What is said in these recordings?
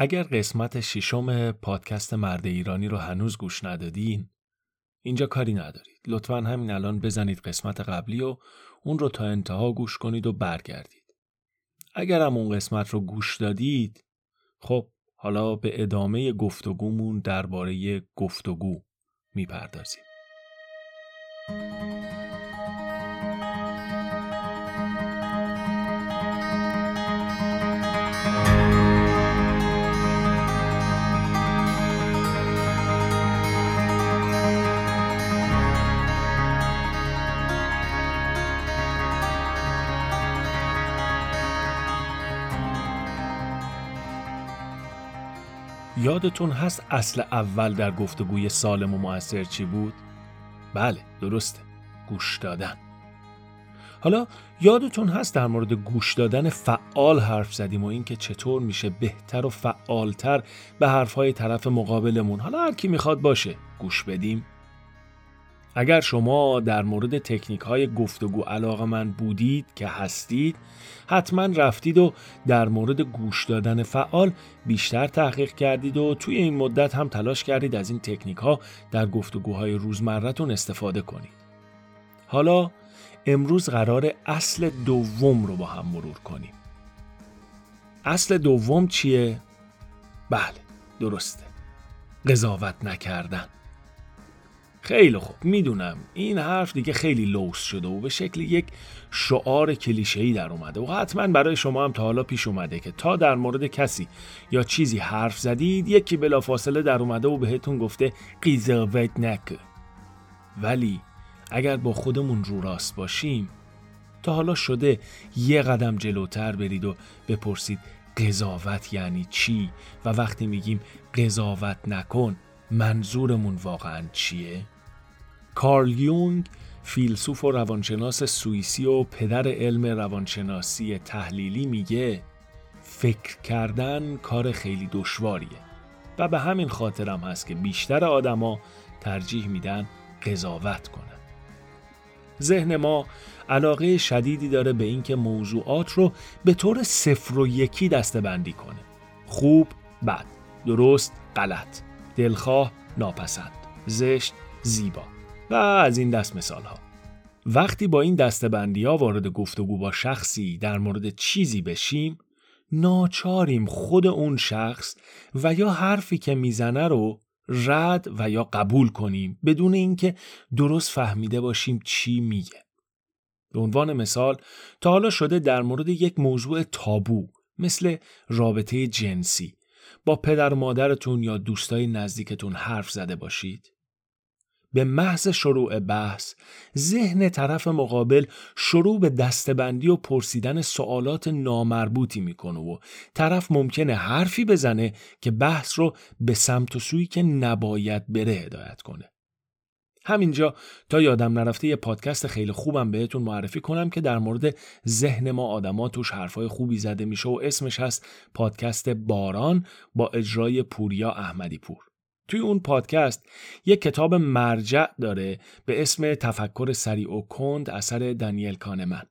اگر قسمت ششم پادکست مرد ایرانی رو هنوز گوش ندادین اینجا کاری ندارید. لطفا همین الان بزنید قسمت قبلی و اون رو تا انتها گوش کنید و برگردید. اگر هم اون قسمت رو گوش دادید خب حالا به ادامه گفتگومون درباره گفتگو می‌پردازیم. یادتون هست اصل اول در گفتگوی سالم و موثر چی بود؟ بله درسته. گوش دادن. حالا یادتون هست در مورد گوش دادن فعال حرف زدیم و اینکه چطور میشه بهتر و فعالتر به حرفهای طرف مقابلمون؟ حالا هر کی می‌خواد باشه. گوش بدیم. اگر شما در مورد تکنیک های گفتگو علاقه من بودید که هستید حتما رفتید و در مورد گوش دادن فعال بیشتر تحقیق کردید و توی این مدت هم تلاش کردید از این تکنیک ها در گفتگوهای روزمرتون استفاده کنید. حالا امروز قرار اصل دوم رو با هم مرور کنیم. اصل دوم چیه؟ بله درسته. قضاوت نکردن. خیلی خوب می‌دونم. این حرف دیگه خیلی لوس شده و به شکل یک شعار کلیشه‌ای در اومده و حتما برای شما هم تا حالا پیش اومده که تا در مورد کسی یا چیزی حرف زدید یکی بلافاصله در اومده و بهتون گفته قیزاوت نکه ولی اگر با خودمون رو راست باشیم تا حالا شده یه قدم جلوتر برید و بپرسید قضاوت یعنی چی؟ و وقتی میگیم قضاوت نکن منظورمون واقعا چیه؟ کارل یونگ فیلسوف و روانشناس سوئیسی و پدر علم روانشناسی تحلیلی میگه فکر کردن کار خیلی دشواریه. و به همین خاطرم هست که بیشتر آدما ترجیح میدن قضاوت کنن. ذهن ما علاقه شدیدی داره به اینکه موضوعات رو به طور صفر و یکی دسته بندی کنه. خوب بد درست غلط دلخواه ناپسند زشت زیبا. و از این دست مثال ها وقتی با این دستبندی ها وارد گفتگو با شخصی در مورد چیزی بشیم ناچاریم خود اون شخص و یا حرفی که می‌زنه رو رد و یا قبول کنیم بدون اینکه درست فهمیده باشیم چی میگه به عنوان مثال تا حالا شده در مورد یک موضوع تابو مثل رابطه جنسی با پدر مادرتون یا دوستای نزدیکتون حرف زده باشید؟ به محض شروع بحث ذهن طرف مقابل شروع به دستبندی و پرسیدن سوالات نامربوطی می‌کنه و طرف ممکنه حرفی بزنه که بحث رو به سمت و سویی که نباید بره هدایت کنه. همینجا تا یادم نرفته یه پادکست خیلی خوبم بهتون معرفی کنم که در مورد ذهن ما آدما توش حرفای خوبی زده میشه و اسمش هست پادکست باران با اجرای پوریا احمدی پور. توی اون پادکست یک کتاب مرجع داره به اسم تفکر سریع و کند اثر دانیل کانمن.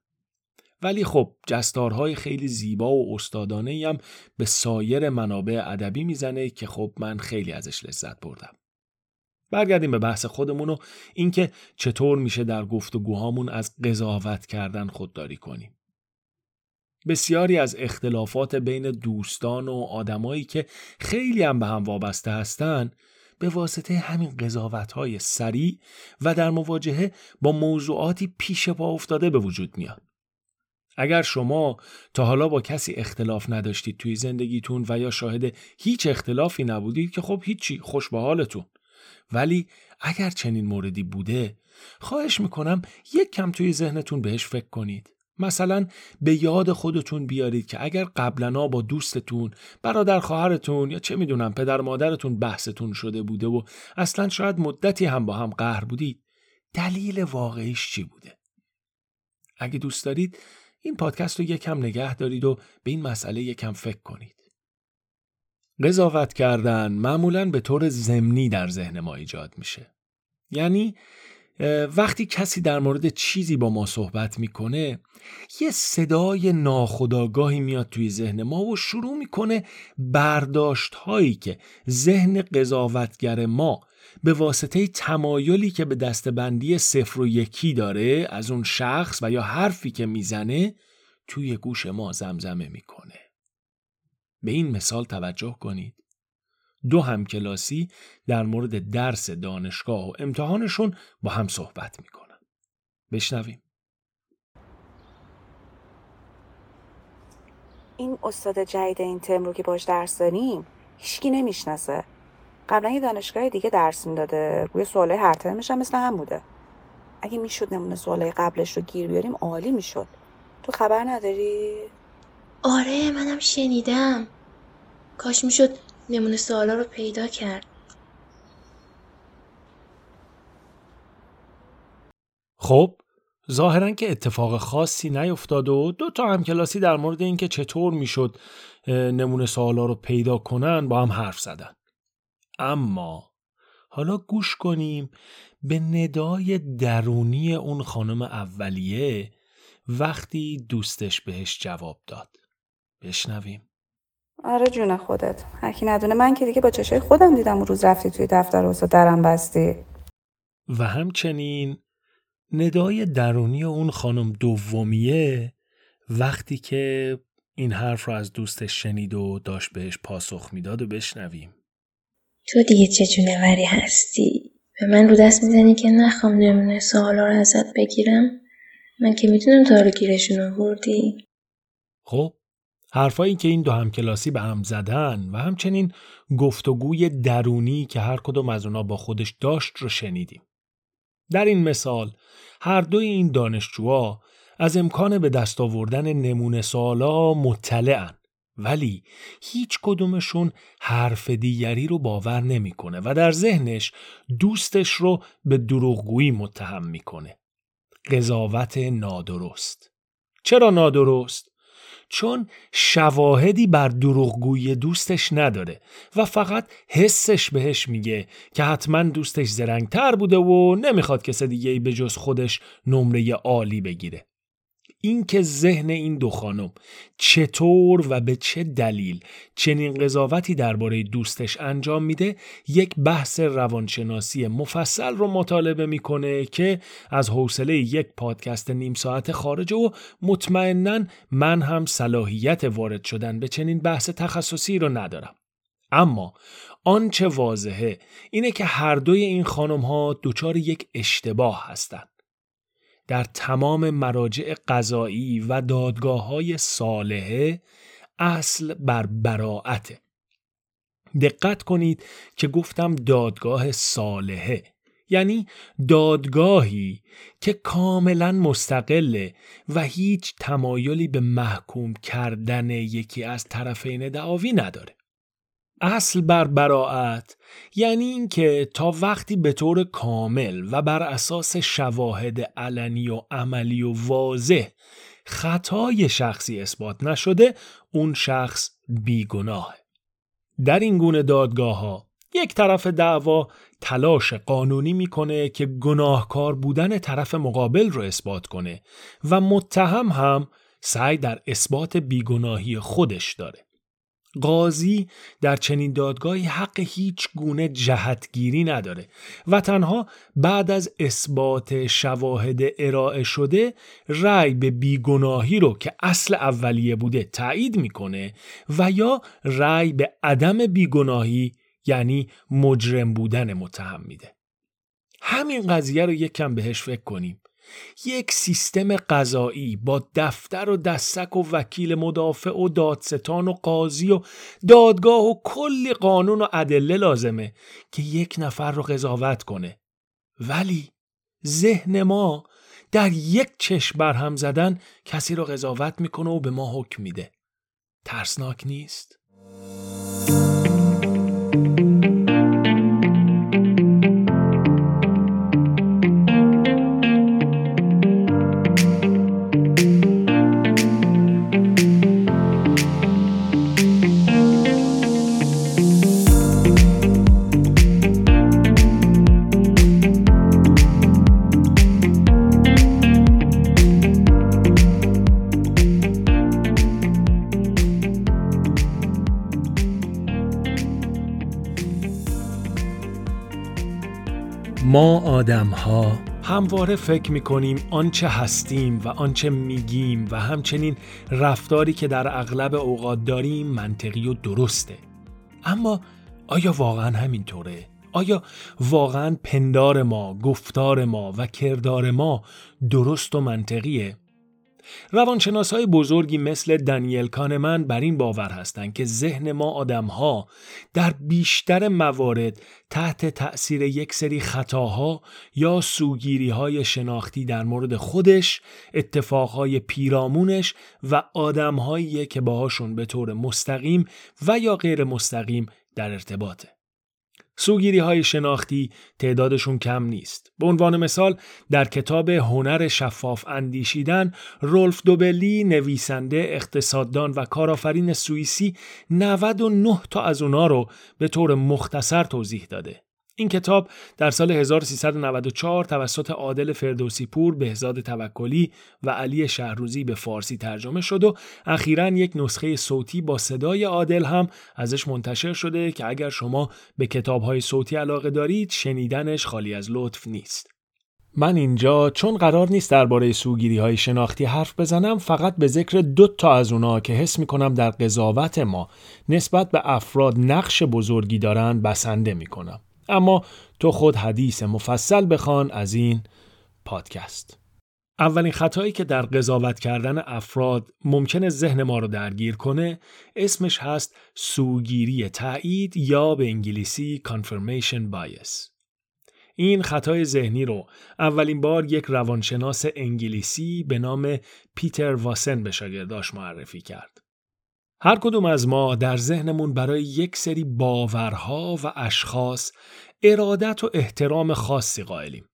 ولی خب جستارهای خیلی زیبا و استادانه هم به سایر منابع ادبی می‌زنه که خب من خیلی ازش لذت بردم. برگردیم به بحث خودمون و اینکه چطور میشه در گفتگوهامون از قضاوت کردن خودداری کنیم. بسیاری از اختلافات بین دوستان و آدمایی که خیلی هم به هم وابسته هستن به واسطه همین قضاوت های سریع و در مواجهه با موضوعاتی پیش پا افتاده به وجود میاد. اگر شما تا حالا با کسی اختلاف نداشتید توی زندگیتون و یا شاهد هیچ اختلافی نبودید که خب هیچی خوش به حالتون ولی اگر چنین موردی بوده خواهش می‌کنم یک کم توی ذهنتون بهش فکر کنید مثلا به یاد خودتون بیارید که اگر قبلا با دوستتون برادر خواهرتون یا چه می‌دونم پدر مادرتون بحثتون شده بوده و اصلا شاید مدتی هم با هم قهر بودید دلیل واقعیش چی بوده؟ اگه دوست دارید این پادکست رو یکم نگه دارید و به این مسئله یکم فکر کنید. قضاوت کردن معمولا به طور زمینی در ذهن ما ایجاد میشه. یعنی وقتی کسی در مورد چیزی با ما صحبت می‌کنه یه صدای ناخداگاهی میاد توی ذهن ما و شروع می‌کنه برداشت هایی که ذهن قضاوتگر ما به واسطه تمایلی که به دستبندی صفر و یکی داره از اون شخص و یا حرفی که می‌زنه توی گوش ما زمزمه می‌کنه. به این مثال توجه کنید. دو همکلاسی در مورد درس دانشگاه و امتحانشون با هم صحبت می‌کنن. بشنویم. این استاد جدید این ترم رو که باش درس داریم هیچکی نمی‌شناسه. قبلا یه دانشگاه دیگه درس می‌داده. روی سوال هر ترمش هم مثل هم بوده. اگه می‌شد نمونه سوال قبلش رو گیر بیاریم عالی می‌شد. تو خبر نداری؟ آره منم شنیدم. کاش می‌شد نمونه سوالا رو پیدا کرد. خب ظاهرا که اتفاق خاصی نیفتاد و دو تا همکلاسی در مورد اینکه چطور می‌شد نمونه سوالا رو پیدا کنن با هم حرف زدن. اما حالا گوش کنیم به ندای درونی اون خانم اولیه وقتی دوستش بهش جواب داد. بشنویم. آره جون خودت. هرکی ندونه. من که دیگه با چشای خودم دیدم اون روز رفتی توی دفتر استاد درم بستی. و همچنین ندای درونی اون خانم دومیه وقتی که این حرف رو از دوستش شنید و داشت بهش پاسخ می‌داد و بشنویم. تو دیگه چه جونوری هستی؟ به من رو دست می‌زنی که نخوام نمونه سوالا رو ازت بگیرم؟ من که می‌تونم تا رو گیرشون آوردی؟ خب حرفایی که این دو همکلاسی به هم زدن و همچنین گفتگوی درونی که هر کدوم از اونا با خودش داشت رو شنیدیم. در این مثال هر دوی این دانشجوها از امکان به دست آوردن نمونه سوالا مطلعن ولی هیچ کدومشون حرف دیگری رو باور نمی‌کنه و در ذهنش دوستش رو به دروغگویی متهم می‌کنه. قضاوت نادرست. چرا نادرست؟ چون شواهدی بر دروغگویی دوستش نداره و فقط حسش بهش میگه که حتما دوستش زرنگتر بوده و نمی‌خواد کس دیگه ای به جز خودش نمره عالی بگیره. اینکه ذهن این دو خانم چطور و به چه دلیل چنین قضاوتی درباره دوستش انجام میده یک بحث روانشناسی مفصل رو مطالبه می‌کنه که از حوصله یک پادکست نیم ساعت خارجه و مطمئنا من هم صلاحیت وارد شدن به چنین بحث تخصصی رو ندارم. اما آنچه واضحه اینه که هر دوی این خانم ها دچار یک اشتباه هستند. در تمام مراجع قضایی و دادگاه های صالحه اصل بر براعته. دقت کنید که گفتم دادگاه صالحه یعنی دادگاهی که کاملا مستقله و هیچ تمایلی به محکوم کردن یکی از طرفین دعاوی نداره. اصل بر براعت یعنی اینکه تا وقتی به طور کامل و بر اساس شواهد علنی و عملی و واضح خطای شخصی اثبات نشده اون شخص بیگناه. در این گونه دادگاه ها یک طرف دعوا تلاش قانونی می‌کنه که گناهکار بودن طرف مقابل رو اثبات کنه و متهم هم سعی در اثبات بیگناهی خودش داره. قاضی در چنین دادگاهی حق هیچ گونه جهتگیری نداره و تنها بعد از اثبات شواهد ارائه شده رأی به بیگناهی رو که اصل اولیه بوده تایید می‌کنه و یا رأی به عدم بیگناهی یعنی مجرم بودن متهم میده. همین قضیه رو یک کم بهش فکر کنیم. یک سیستم قضایی با دفتر و دستک و وکیل مدافع و دادستان و قاضی و دادگاه و کلی قانون و ادله لازمه که یک نفر رو قضاوت کنه ولی ذهن ما در یک چشم برهم زدن کسی رو قضاوت می‌کنه و به ما حکم میده ترسناک نیست؟ ها همواره فکر می کنیم آنچه هستیم و آنچه میگیم و همچنین رفتاری که در اغلب اوقات داریم منطقی و درسته اما آیا واقعا همینطوره؟ آیا واقعا پندار ما، گفتار ما و کردار ما درست و منطقیه؟ روانشناس های بزرگی مثل دانیل کانمن بر این باور هستند که ذهن ما آدم ها در بیشتر موارد تحت تأثیر یک سری خطاها یا سوگیری های شناختی در مورد خودش، اتفاقهای پیرامونش و آدمهایی که باهاشون به طور مستقیم و یا غیر مستقیم در ارتباطه. سوگیری های شناختی تعدادشون کم نیست. به عنوان مثال در کتاب هنر شفاف اندیشیدن رولف دوبلی نویسنده اقتصاددان و کارآفرین سوئیسی 99 تا از اونا رو به طور مختصر توضیح داده. این کتاب در سال 1394 توسط عادل فردوسی پور، بهزاد توکلی و علی شهروزی به فارسی ترجمه شد و اخیرا یک نسخه صوتی با صدای عادل هم ازش منتشر شده که اگر شما به کتابهای صوتی علاقه دارید شنیدنش خالی از لطف نیست. من اینجا چون قرار نیست درباره سوگیری های شناختی حرف بزنم فقط به ذکر دو تا از اونا که حس می‌کنم در قضاوت ما نسبت به افراد نقش بزرگی دارن بسنده می‌کنم. اما تو خود حدیث مفصل بخوان از این پادکست اولین خطایی که در قضاوت کردن افراد ممکنه ذهن ما رو درگیر کنه اسمش هست سوگیری تایید یا به انگلیسی confirmation bias این خطای ذهنی رو اولین بار یک روانشناس انگلیسی به نام پیتر واسن به شاگرداش معرفی کرد. هر کدوم از ما در ذهنمون برای یک سری باورها و اشخاص ارادت و احترام خاصی قائلیم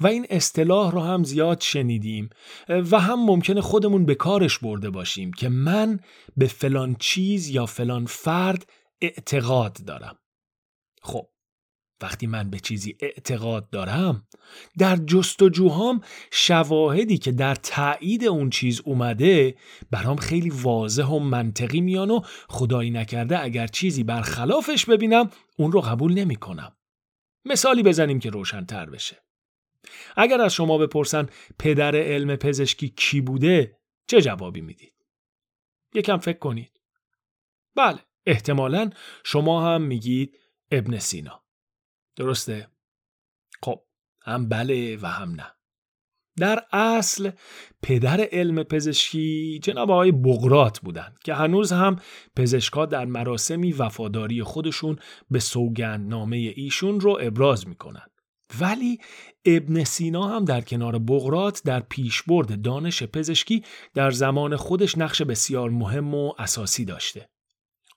و این اصطلاح رو هم زیاد شنیدیم و هم ممکنه خودمون به کارش برده باشیم که من به فلان چیز یا فلان فرد اعتقاد دارم. خب وقتی من به چیزی اعتقاد دارم در جستجوهام شواهدی که در تایید اون چیز اومده برام خیلی واضح و منطقی میان و خدایی نکرده اگر چیزی برخلافش ببینم اون رو قبول نمی کنم. مثالی بزنیم که روشنتر بشه. اگر از شما بپرسن پدر علم پزشکی کی بوده چه جوابی می‌دید؟ یکم فکر کنید. بله احتمالا شما هم میگید ابن سینا. درسته؟ خب هم بله و هم نه. در اصل پدر علم پزشکی جناب آقای بغرات بودند که هنوز هم پزشکا در مراسمی وفاداری خودشون به سوگند نامه ایشون رو ابراز می‌کنن. ولی ابن سینا هم در کنار بغرات در پیشبرد دانش پزشکی در زمان خودش نقش بسیار مهم و اساسی داشته.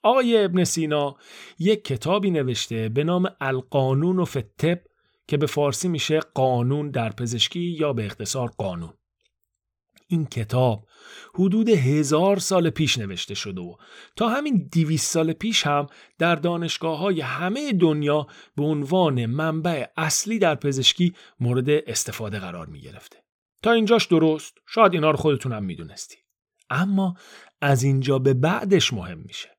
آقای ابن سینا یک کتابی نوشته به نام القانون و فتب که به فارسی میشه قانون در پزشکی یا به اختصار قانون این کتاب حدود هزار سال پیش نوشته شده و تا همین دیویس سال پیش هم در دانشگاه های همه دنیا به عنوان منبع اصلی در پزشکی مورد استفاده قرار می گرفته. تا اینجاش درست شاید اینا رو خودتون هم می‌دونستی. اما از اینجا به بعدش مهم میشه.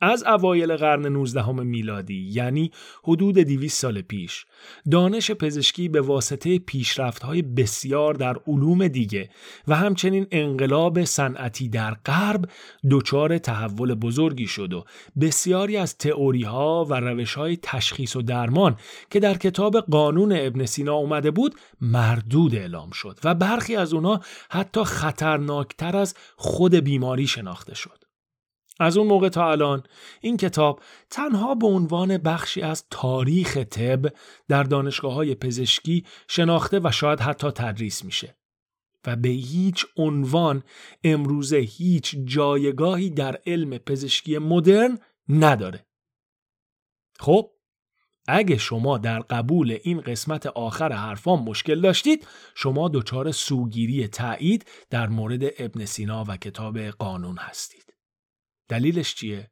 از اوایل قرن 19 میلادی یعنی حدود 200 سال پیش دانش پزشکی به واسطه پیشرفت‌های بسیار در علوم دیگه و همچنین انقلاب صنعتی در غرب دچار تحول بزرگی شد و بسیاری از تئوری ها و روش های تشخیص و درمان که در کتاب قانون ابن سینا اومده بود مردود اعلام شد و برخی از اونها حتی خطرناکتر از خود بیماری شناخته شد. از اون موقع تا الان این کتاب تنها به عنوان بخشی از تاریخ طب در دانشگاه های پزشکی شناخته و شاید حتی تدریس میشه و به هیچ عنوان امروزه هیچ جایگاهی در علم پزشکی مدرن نداره. خب اگه شما در قبول این قسمت آخر حرفام مشکل داشتید شما دچار سوگیری تایید در مورد ابن سینا و کتاب قانون هستید. دلیلش چیه؟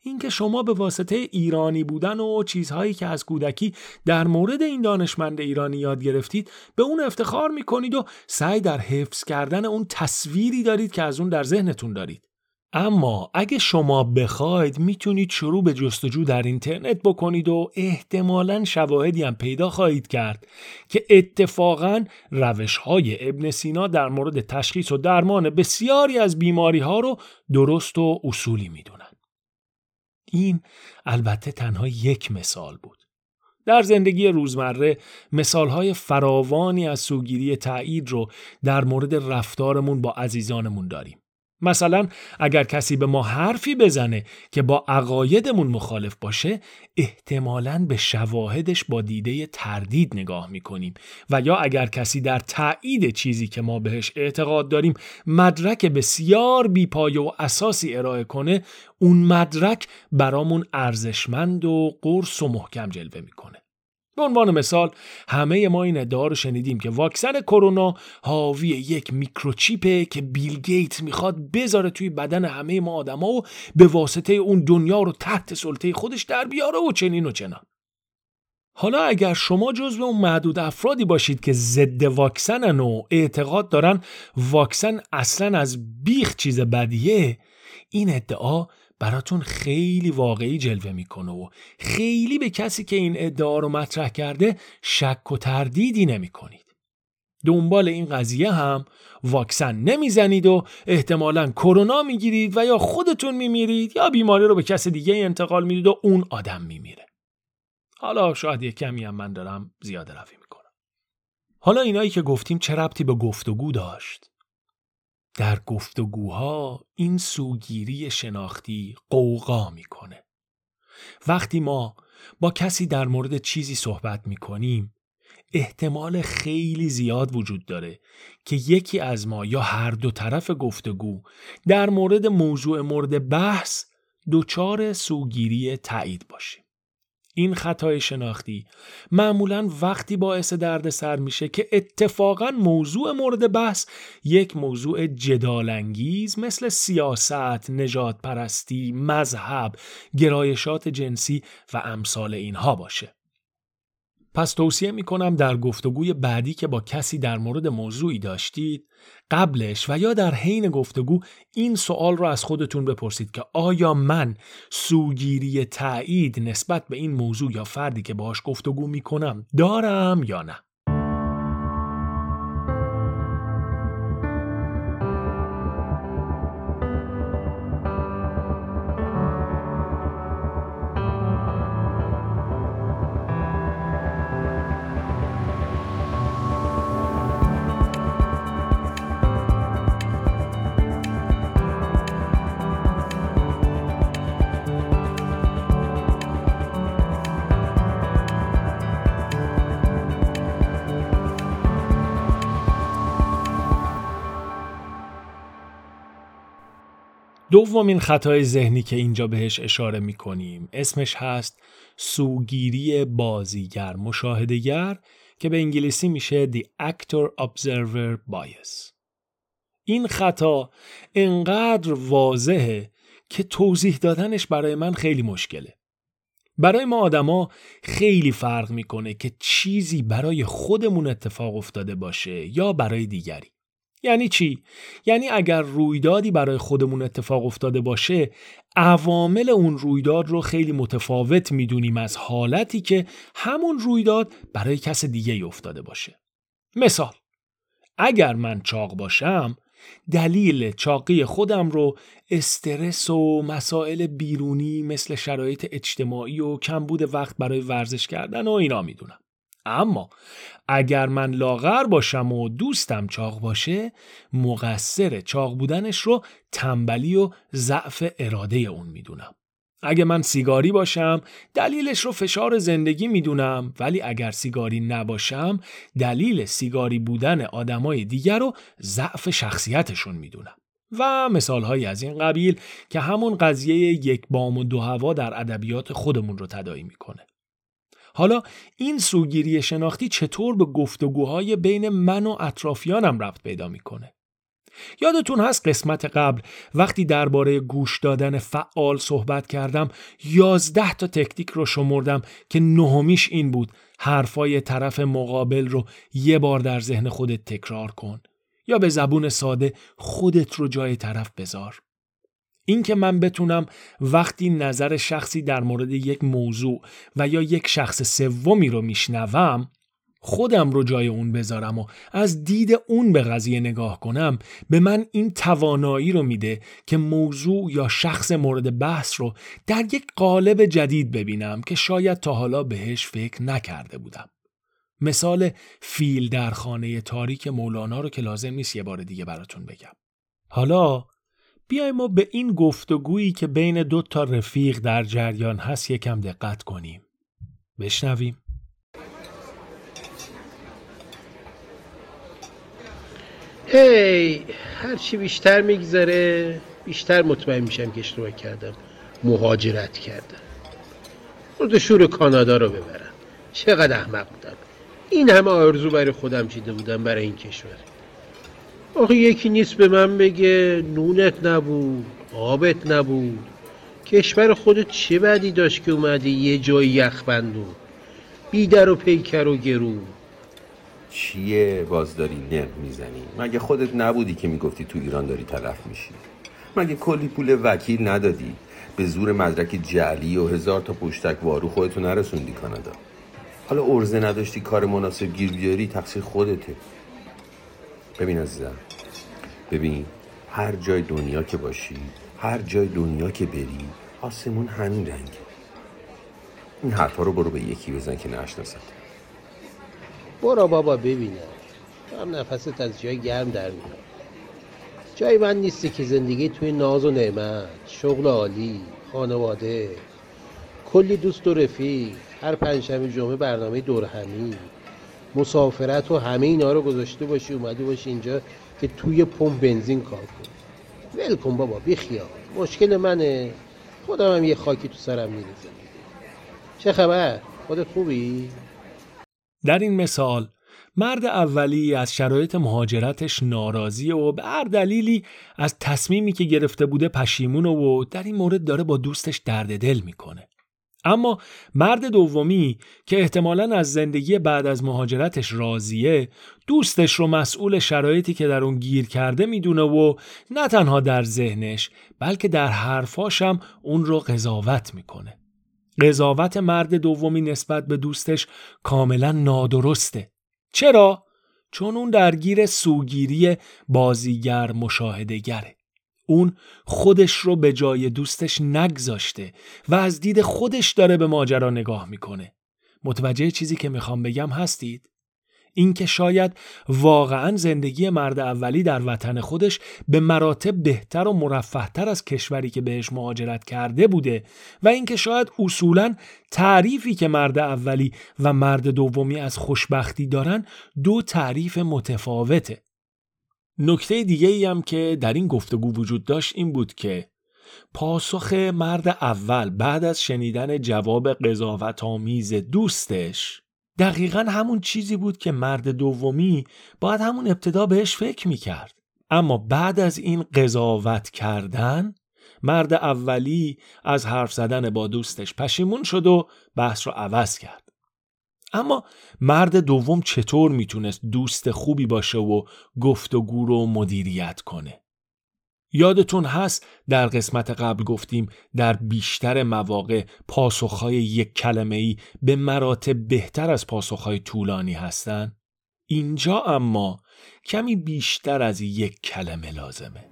اینکه شما به واسطه ایرانی بودن و چیزهایی که از کودکی در مورد این دانشمند ایرانی یاد گرفتید به اون افتخار می‌کنید و سعی در حفظ کردن اون تصویری دارید که از اون در ذهنتون دارید اما اگه شما بخواید می‌تونید شروع به جستجو در اینترنت بکنید و احتمالا شواهدی هم پیدا خواهید کرد که اتفاقا روش های ابن سینا در مورد تشخیص و درمان بسیاری از بیماری ها رو درست و اصولی می‌دونن. این البته تنها یک مثال بود. در زندگی روزمره مثالهای فراوانی از سوگیری تایید رو در مورد رفتارمون با عزیزانمون داریم. مثلا اگر کسی به ما حرفی بزنه که با عقایدمون مخالف باشه احتمالا به شواهدش با دیده تردید نگاه می‌کنیم. و یا اگر کسی در تایید چیزی که ما بهش اعتقاد داریم مدرک بسیار بیپایه و اساسی ارائه کنه اون مدرک برامون ارزشمند و قرص و محکم جلوه می‌کنه. به عنوان مثال همه ما این ادعا رو شنیدیم که واکسن کرونا حاوی یک میکروچیپه که بیل گیت می‌خواد بذاره توی بدن همه ما آدما و به واسطه اون دنیا رو تحت سلطه خودش در بیاره و چنین و چنان. حالا اگر شما جزو اون محدود افرادی باشید که ضد واکسنن و اعتقاد دارن واکسن اصلا از بیخ چیز بدیه این ادعا براتون خیلی واقعی جلوه می‌کنه و خیلی به کسی که این ادعا رو مطرح کرده شک و تردیدی نمی‌کنید. دنبال این قضیه هم واکسن نمی‌زنید و احتمالا کرونا می‌گیرید و یا خودتون میمیرید یا بیماری رو به کس دیگه انتقال می‌دید و اون آدم میمیره. حالا شاید یه کمی هم من دارم زیاده روی می‌کنم. حالا اینایی که گفتیم چه ربطی به گفتگو داشت؟ در گفتگوها این سوگیری شناختی قوقا می‌کنه. وقتی ما با کسی در مورد چیزی صحبت می‌کنیم احتمال خیلی زیاد وجود داره که یکی از ما یا هر دو طرف گفتگو در مورد موضوع مورد بحث دچار سوگیری تایید باشیم. این خطای شناختی معمولا وقتی باعث درد سر میشه که اتفاقا موضوع مورد بحث یک موضوع جدالانگیز مثل سیاست، نجات پرستی، مذهب، گرایشات جنسی و امثال اینها باشه. پس توصیه می کنم در گفتگوی بعدی که با کسی در مورد موضوعی داشتید قبلش و یا در حین گفتگو این سوال را از خودتون بپرسید که آیا من سوگیری تایید نسبت به این موضوع یا فردی که باهاش گفتگو می کنم دارم یا نه. دومین خطای ذهنی که اینجا بهش اشاره می کنیم اسمش هست سوگیری بازیگر مشاهدگر که به انگلیسی میشه The Actor Observer Bias. این خطا انقدر واضحه که توضیح دادنش برای من خیلی مشکله. برای ما آدما خیلی فرق می‌کنه که چیزی برای خودمون اتفاق افتاده باشه یا برای دیگری. یعنی چی؟ یعنی اگر رویدادی برای خودمون اتفاق افتاده باشه عوامل اون رویداد رو خیلی متفاوت می‌دونیم از حالتی که همون رویداد برای کس دیگه افتاده باشه مثال اگر من چاق باشم دلیل چاقی خودم رو استرس و مسائل بیرونی مثل شرایط اجتماعی و کمبود وقت برای ورزش کردن و اینا می‌دونم اما اگر من لاغر باشم و دوستم چاق باشه مقصر چاق بودنش رو تنبلی و ضعف اراده اون می‌دونم. اگه من سیگاری باشم دلیلش رو فشار زندگی می‌دونم ولی اگر سیگاری نباشم دلیل سیگاری بودن آدمای دیگر رو ضعف شخصیتشون می‌دونم. و مثالهایی از این قبیل که همون قضیه یک بام و دو هوا در ادبیات خودمون رو تدایی می‌کنه. حالا این سوگیری شناختی چطور به گفتگوهای بین من و اطرافیانم ربط پیدا می‌کنه؟ یادتون هست قسمت قبل وقتی درباره گوش دادن فعال صحبت کردم یازده تا تکنیک رو شمردم که نهمیش این بود حرفای طرف مقابل رو یه بار در ذهن خودت تکرار کن یا به زبون ساده خودت رو جای طرف بذار. اینکه من بتونم وقتی نظر شخصی در مورد یک موضوع و یا یک شخص سومی رو میشنوم خودم رو جای اون بذارم و از دید اون به قضیه نگاه کنم به من این توانایی رو میده که موضوع یا شخص مورد بحث رو در یک قالب جدید ببینم که شاید تا حالا بهش فکر نکرده بودم. مثال فیل در خانه تاریک مولانا رو که لازم نیست یه بار دیگه براتون بگم. حالا بیای ما به این گفتگویی که بین دو تا رفیق در جریان هست یکم دقت کنیم. بشنویم. هی هرچی بیشتر میگذره بیشتر مطمئن میشم که اشتباه کردم. مهاجرت کردم. مرد شور کانادا رو ببرم. چقدر احمق بودم. این همه آرزو برای خودم چیده بودم برای این کشور. آخه یکی نیست به من بگه نونت نبود آبت نبود. کشور خودت چه بدی داشت که اومدی یه جای یخبندون بیدر و پیکر و گرو چیه باز داری نق می‌زنی؟ مگه خودت نبودی که می‌گفتی تو ایران داری تلف میشی؟ مگه کلی پول وکیل ندادی؟ به زور مدرک جعلی و هزار تا پشتک وارو خودتو نرسوندی کانادا. حالا ارزه نداشتی کار مناسب گیر بیاری تقصیر خودته. ببین عزیزم ببین هر جای دنیا که باشی هر جای دنیا که بری آسمون همین رنگه. این حرفا رو برو به یکی بزن که نشناسد. برو بابا ببینم هم نفست از جای گرم در میاد. جای من نیستی که زندگی توی ناز و نعمت شغل عالی خانواده کلی دوست و رفیق هر پنجشنبه جمعه برنامه دور همی مسافرت و همه اینا رو گذاشته باشی اومده باشی اینجا که توی پمپ بنزین کار کن ول کن بابا بیخیال مشکل منه. خودم هم یه خاکی تو سرم میریزم. چه خبر؟ خودت خوبی؟ در این مثال مرد اولی از شرایط مهاجرتش ناراضی و به هر دلیلی از تصمیمی که گرفته بوده پشیمون و در این مورد داره با دوستش درد دل می‌کنه. اما مرد دومی که احتمالا از زندگی بعد از مهاجرتش راضیه دوستش رو مسئول شرایطی که در اون گیر کرده می‌دونه و نه تنها در ذهنش بلکه در حرفاشم اون رو قضاوت می‌کنه. قضاوت مرد دومی نسبت به دوستش کاملا نادرسته. چرا؟ چون اون درگیر سوگیری بازیگر مشاهدهگره. اون خودش رو به جای دوستش نگذاشته و از دید خودش داره به ماجرا نگاه می‌کنه. متوجه چیزی که می‌خوام بگم هستید؟ اینکه شاید واقعا زندگی مرد اولی در وطن خودش به مراتب بهتر و مرفهتر از کشوری که بهش مهاجرت کرده بوده و اینکه شاید اصولا تعریفی که مرد اولی و مرد دومی از خوشبختی دارن دو تعریف متفاوته نکته دیگه ای هم که در این گفتگو وجود داشت این بود که پاسخ مرد اول بعد از شنیدن جواب قضاوت آمیز دوستش دقیقا همون چیزی بود که مرد دومی باید همون ابتدا بهش فکر می‌کرد. اما بعد از این قضاوت کردن مرد اولی از حرف زدن با دوستش پشیمون شد و بحث رو عوض کرد. اما مرد دوم چطور می‌تونست دوست خوبی باشه و گفتگو رو مدیریت کنه؟ یادتون هست در قسمت قبل گفتیم در بیشتر مواقع پاسخهای یک کلمه ای به مراتب بهتر از پاسخهای طولانی هستند؟ اینجا اما کمی بیشتر از یک کلمه لازمه.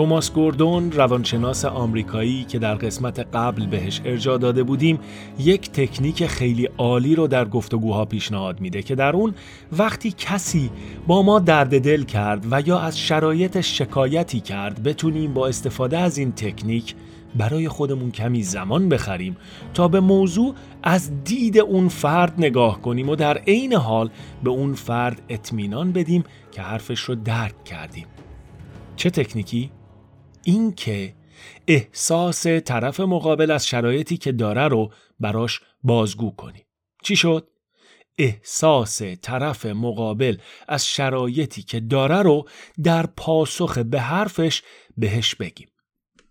توماس گوردون روانشناس آمریکایی که در قسمت قبل بهش ارجا داده بودیم یک تکنیک خیلی عالی رو در گفتگوها پیشنهاد میده که در اون وقتی کسی با ما درد دل کرد و یا از شرایط شکایتی کرد بتونیم با استفاده از این تکنیک برای خودمون کمی زمان بخریم تا به موضوع از دید اون فرد نگاه کنیم و در عین حال به اون فرد اطمینان بدیم که حرفش رو درک کردیم چه تکنیکی؟ این که احساس طرف مقابل از شرایطی که داره رو براش بازگو کنیم چی شد؟ احساس طرف مقابل از شرایطی که داره رو در پاسخ به حرفش بهش بگیم.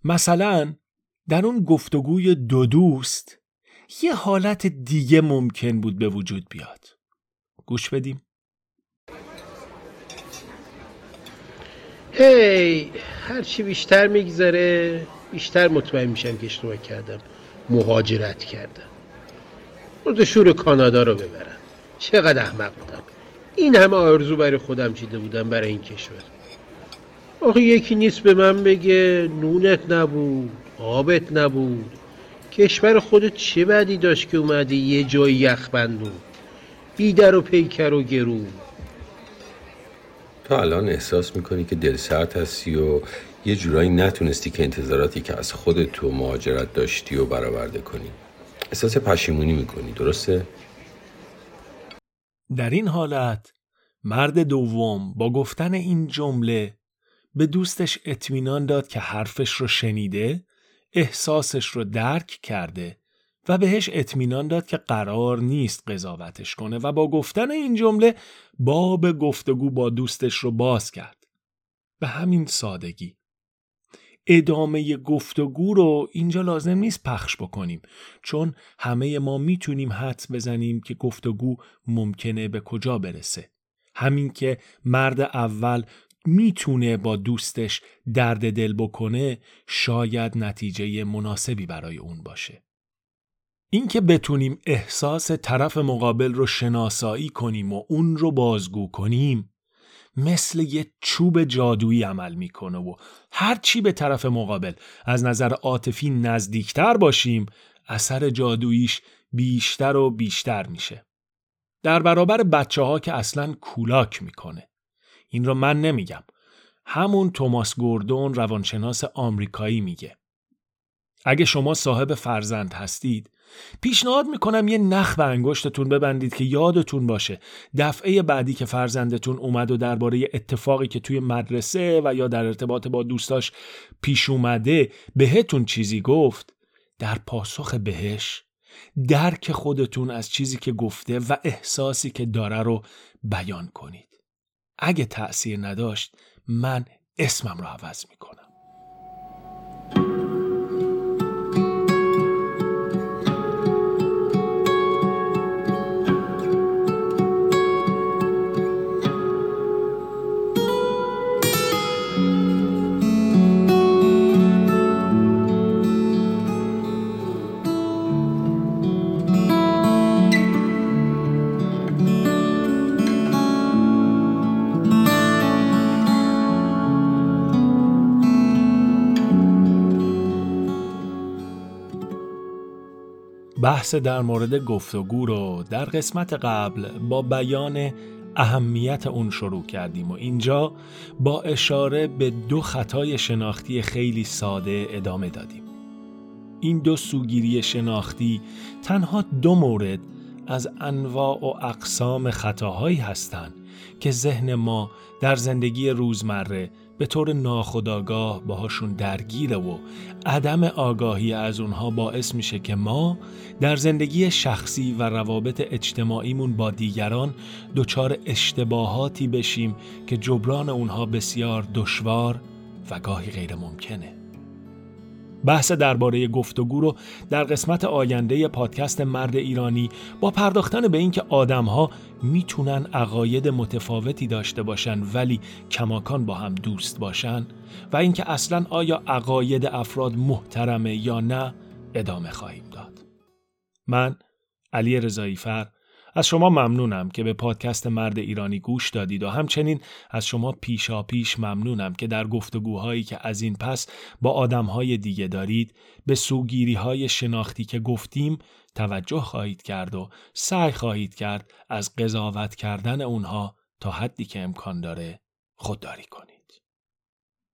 مثلا در اون گفتگوی دو دوست یه حالت دیگه ممکن بود به وجود بیاد. گوش بدیم. هی هرچی بیشتر میگذره بیشتر مطمئن میشم که اشتباه کردم. مهاجرت کردم. مرد شور کانادا رو ببرم. چقدر احمق بودم. این همه آرزو برای خودم چیده بودم برای این کشور. آخه یکی نیست به من بگه نونت نبود آبت نبود. کشور خودت چه بدی داشت که اومدی؟ یه جای یخبندون بیدر و پیکر و گرو. الان احساس می‌کنی که دل سرد هستی و یه جورایی نتونستی که انتظاراتی که از خودت تو مهاجرت داشتی و برآورده کنی احساس پشیمونی می‌کنی درسته؟ در این حالت مرد دوم با گفتن این جمله به دوستش اطمینان داد که حرفش رو شنیده احساسش رو درک کرده و بهش اطمینان داد که قرار نیست قضاوتش کنه و با گفتن این جمله باب گفتگو با دوستش رو باز کرد. به همین سادگی. ادامه گفتگو رو اینجا لازم نیست پخش بکنیم چون همه ما می‌تونیم حدس بزنیم که گفتگو ممکنه به کجا برسه. همین که مرد اول می‌تونه با دوستش درد دل بکنه شاید نتیجه مناسبی برای اون باشه. اینکه بتونیم احساس طرف مقابل رو شناسایی کنیم و اون رو بازگو کنیم مثل یه چوب جادویی عمل می‌کنه و هر چی به طرف مقابل از نظر عاطفی نزدیکتر باشیم اثر جادوییش بیشتر و بیشتر میشه. در برابر بچه ها که اصلا کولاک می‌کنه. این رو من نمیگم. همون توماس گوردون روانشناس آمریکایی میگه. اگه شما صاحب فرزند هستید پیشنهاد می‌کنم یه نخ به انگشتتون ببندید که یادتون باشه. دفعه بعدی که فرزندتون اومد و درباره اتفاقی که توی مدرسه و یا در ارتباط با دوستاش پیش اومده بهتون چیزی گفت؟ در پاسخ بهش درک خودتون از چیزی که گفته و احساسی که داره رو بیان کنید. اگه تأثیر نداشت من اسمم رو عوض می‌کنم. بحث در مورد گفتگو رو در قسمت قبل با بیان اهمیت اون شروع کردیم و اینجا با اشاره به دو خطای شناختی خیلی ساده ادامه دادیم. این دو سوگیری شناختی تنها دو مورد از انواع و اقسام خطاهایی هستند که ذهن ما در زندگی روزمره به طور ناخودآگاه باهاشون درگیره و عدم آگاهی از اونها باعث میشه که ما در زندگی شخصی و روابط اجتماعیمون با دیگران دچار اشتباهاتی بشیم که جبران اونها بسیار دشوار و گاهی غیر ممکنه. بحث درباره گفتگو رو در قسمت آینده پادکست مرد ایرانی با پرداختن به اینکه آدمها می‌تونن عقاید متفاوتی داشته باشن ولی کماکان با هم دوست باشن و اینکه اصلا آیا عقاید افراد محترمه یا نه ادامه خواهیم داد. من علی رضایی فر از شما ممنونم که به پادکست مرد ایرانی گوش دادید و همچنین از شما پیشا پیش ممنونم که در گفتگوهایی که از این پس با آدمهای دیگه دارید به سوگیری های شناختی که گفتیم توجه خواهید کرد و سعی خواهید کرد از قضاوت کردن اونها تا حدی که امکان داره خودداری کنید.